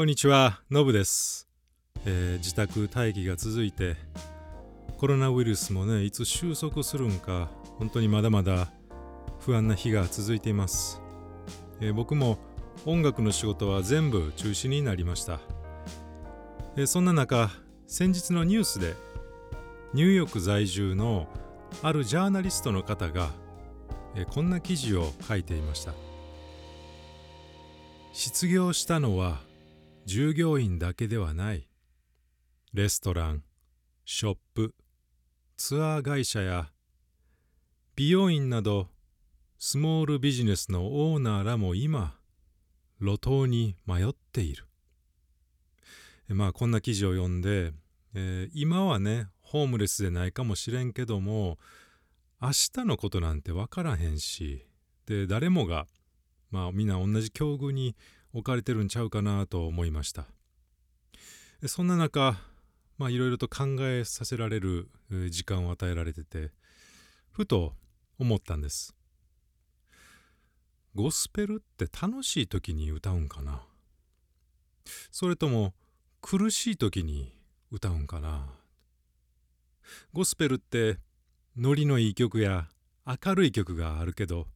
こんにちは、のぶです、えー自宅待機が続いてコロナウイルスもねいつ収束するんか本当にまだまだ不安な日が続いています、えー僕も音楽の仕事は全部中止になりました、えーそんな中先日のニュースでニューヨーク在住のあるジャーナリストの方が、えこんな記事を書いていました。失業したのは従業員だけではない。レストランショップツアー会社や美容院などスモールビジネスのオーナーらも今路頭に迷っている。まあこんな記事を読んで、えー今はねホームレスでないかもしれんけども明日のことなんて分からへんしで誰もがまあみんな同じ境遇に置かれてるんちゃうかなと思いました。そんな中まあいろいろと考えさせられる時間を与えられててふと思ったんです。ゴスペルって楽しい時に歌うんかな？それとも苦しい時に歌うんかな？ゴスペルってノリのいい曲や明るい曲があるけど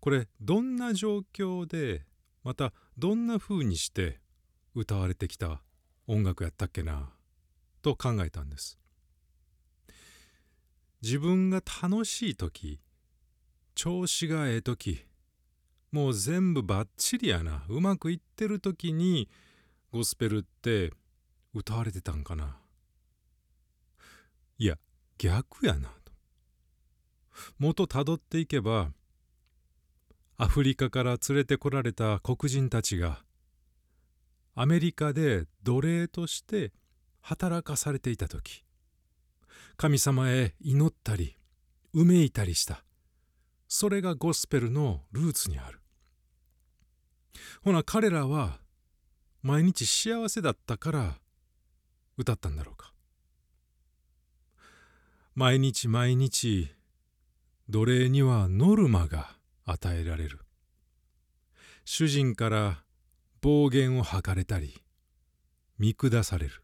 これどんな状況でまたどんな風にして歌われてきた音楽やったっけなと考えたんです。自分が楽しい時調子がええ時もう全部バッチリやなうまくいってる時にゴスペルって歌われてたんかな。いや逆やなと。元たどっていけばアフリカから連れてこられた黒人たちがアメリカで奴隷として働かされていた時神様へ祈ったりうめいたりした。それがゴスペルのルーツにある。ほな彼らは毎日幸せだったから歌ったんだろうか。毎日毎日奴隷にはノルマが与えられる。主人から暴言を吐かれたり見下される。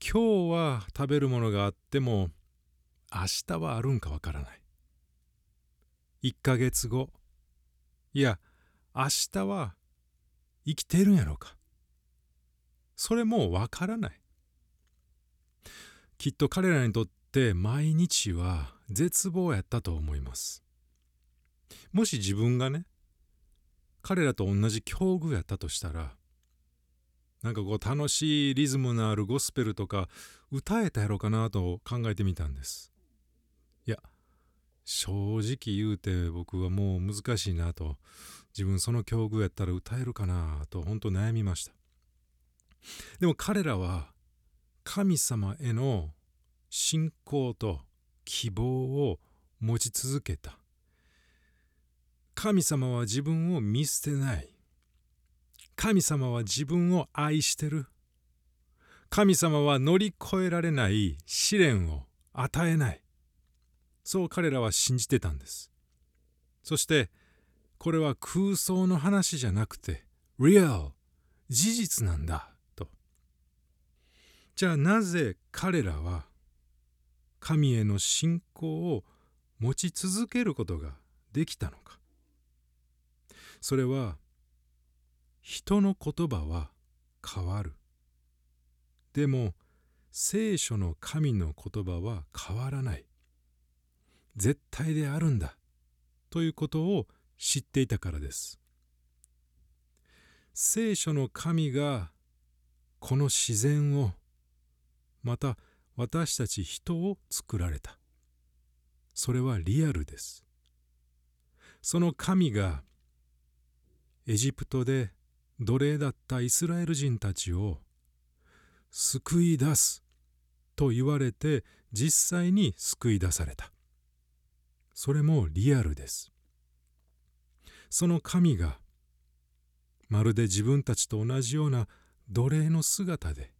今日は食べるものがあっても明日はあるんかわからない。1ヶ月後いや明日は生きてるんやろうか。それもうわからない。きっと彼らにとって毎日は絶望やったと思います。もし自分がね彼らと同じ境遇やったとしたらなんかこう楽しいリズムのあるゴスペルとか歌えたやろかなと考えてみたんです。いや正直言うて僕はもう難しいなと自分その境遇やったら歌えるかなと本当悩みました。でも彼らは神様への信仰と希望を持ち続けた。神様は自分を見捨てない。神様は自分を愛してる。神様は乗り越えられない。試練を与えない。そう彼らは信じてたんです。そしてこれは空想の話じゃなくて real 事実なんだ。と。じゃあなぜ彼らは神への信仰を持ち続けることができたのか。それは人の言葉は変わる。でも聖書の神の言葉は変わらない。絶対であるんだ。ということを知っていたからです。聖書の神がこの自然をまた私たち人を作られた。それはリアルです。その神がエジプトで奴隷だったイスラエル人たちを救い出すと言われて実際に救い出された。それもリアルです。その神がまるで自分たちと同じような奴隷の姿で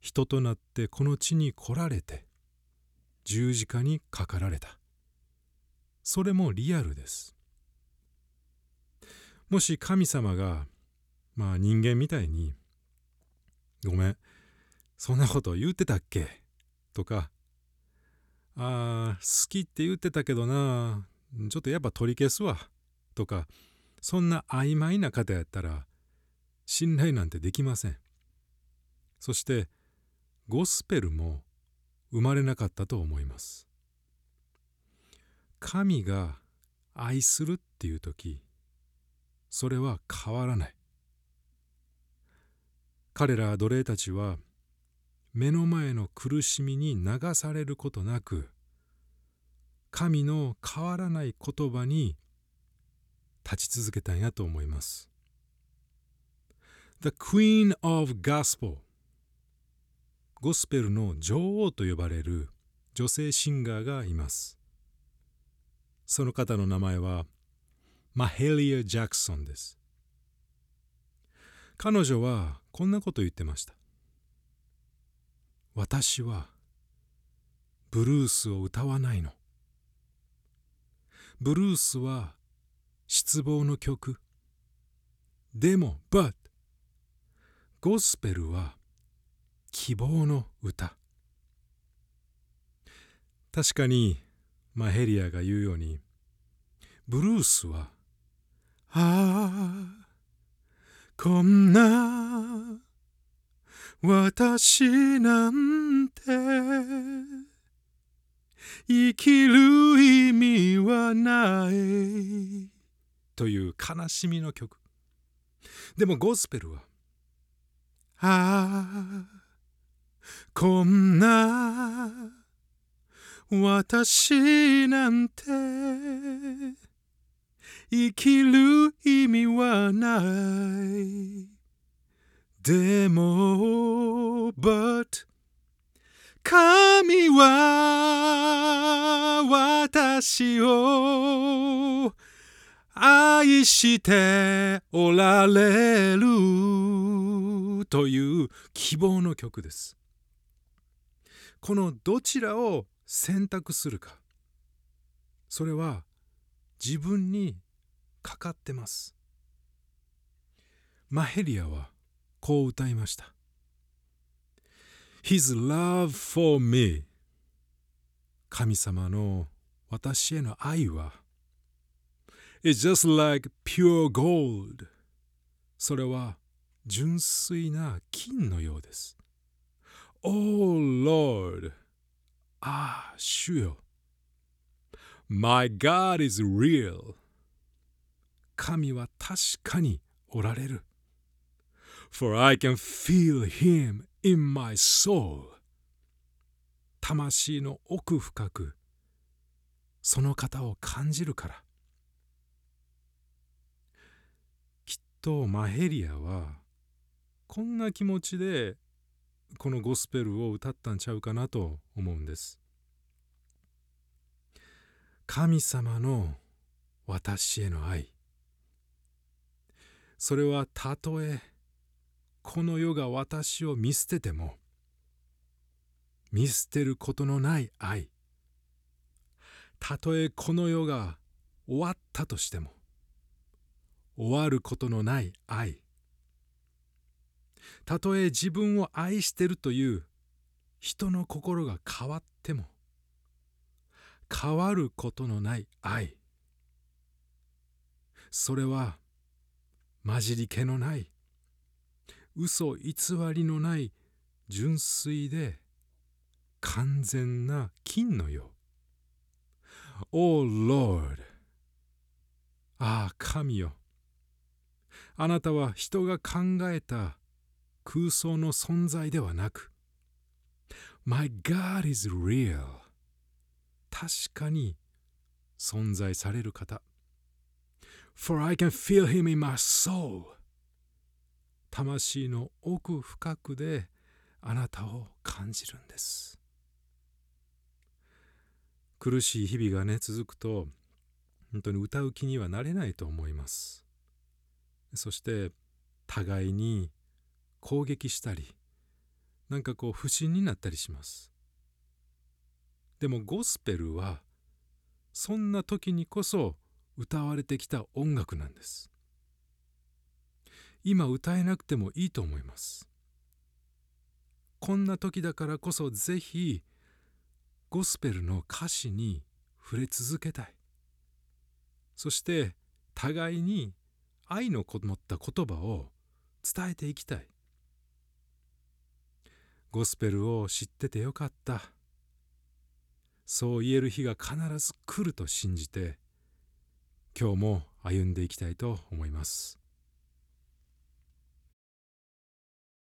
人となってこの地に来られて十字架にかかられた。それもリアルです。もし神様がまあ人間みたいに「ごめんそんなこと言うてたっけ?」とか「あー好きって言ってたけどなちょっとやっぱ取り消すわ」とかそんな曖昧な方やったら信頼なんてできません。そしてゴスペルも生まれなかったと思います。神が愛するっていう時それは変わらない。彼ら奴隷たちは目の前の苦しみに流されることなく神の変わらない言葉に立ち続けたんやと思います。The Queen of Gospel ゴスペルの女王と呼ばれる女性シンガーがいます。その方の名前はマヘリア・ジャクソンです。彼女はこんなこと言ってました。私はブルースを歌わないの。ブルースは失望の曲。でも、but ゴスペルは希望の歌確かにマヘリアが言うようにブルースはああこんな私なんて生きる意味はないという悲しみの曲。でもゴスペルはああこんな私なんて生きる意味はないでも But 神は私を愛しておられるという希望の曲です。このどちらを選択するかそれは自分にかかってますマヘリアはこう歌いました His love for me 神様の私への愛は It's just like pure gold それは純粋な金のようです Oh Lord, ah, 主よ。My God is real. 神は確かにおられる。For I can feel him in my soul. 魂の奥深く、その方を感じるから。きっとマヘリアは、こんな気持ちでこのゴスペルを歌ったんちゃうかなと思うんです神様の私への愛それはたとえこの世が私を見捨てても見捨てることのない愛。たとえこの世が終わったとしても終わることのない愛。たとえ自分を愛してるという人の心が変わっても変わることのない愛。それは混じり気のない嘘偽りのない純粋で完全な金のよう。Oh Lord! ああ神よあなたは人が考えた空想の存在ではなく My God is real 確かに存在される方 For I can feel him in my soul. 魂の奥深くであなたを感じるんです。苦しい日々がね続くと本当に歌う気にはなれないと思います。そして互いに攻撃したりなんかこう不審になったりします。でもゴスペルはそんな時にこそ歌われてきた音楽なんです。今歌えなくてもいいと思います。こんな時だからこそぜひゴスペルの歌詞に触れ続けたい。そして互いに愛のこもった言葉を伝えていきたい。ゴスペルを知っててよかった。そう言える日が必ず来ると信じて今日も歩んでいきたいと思います。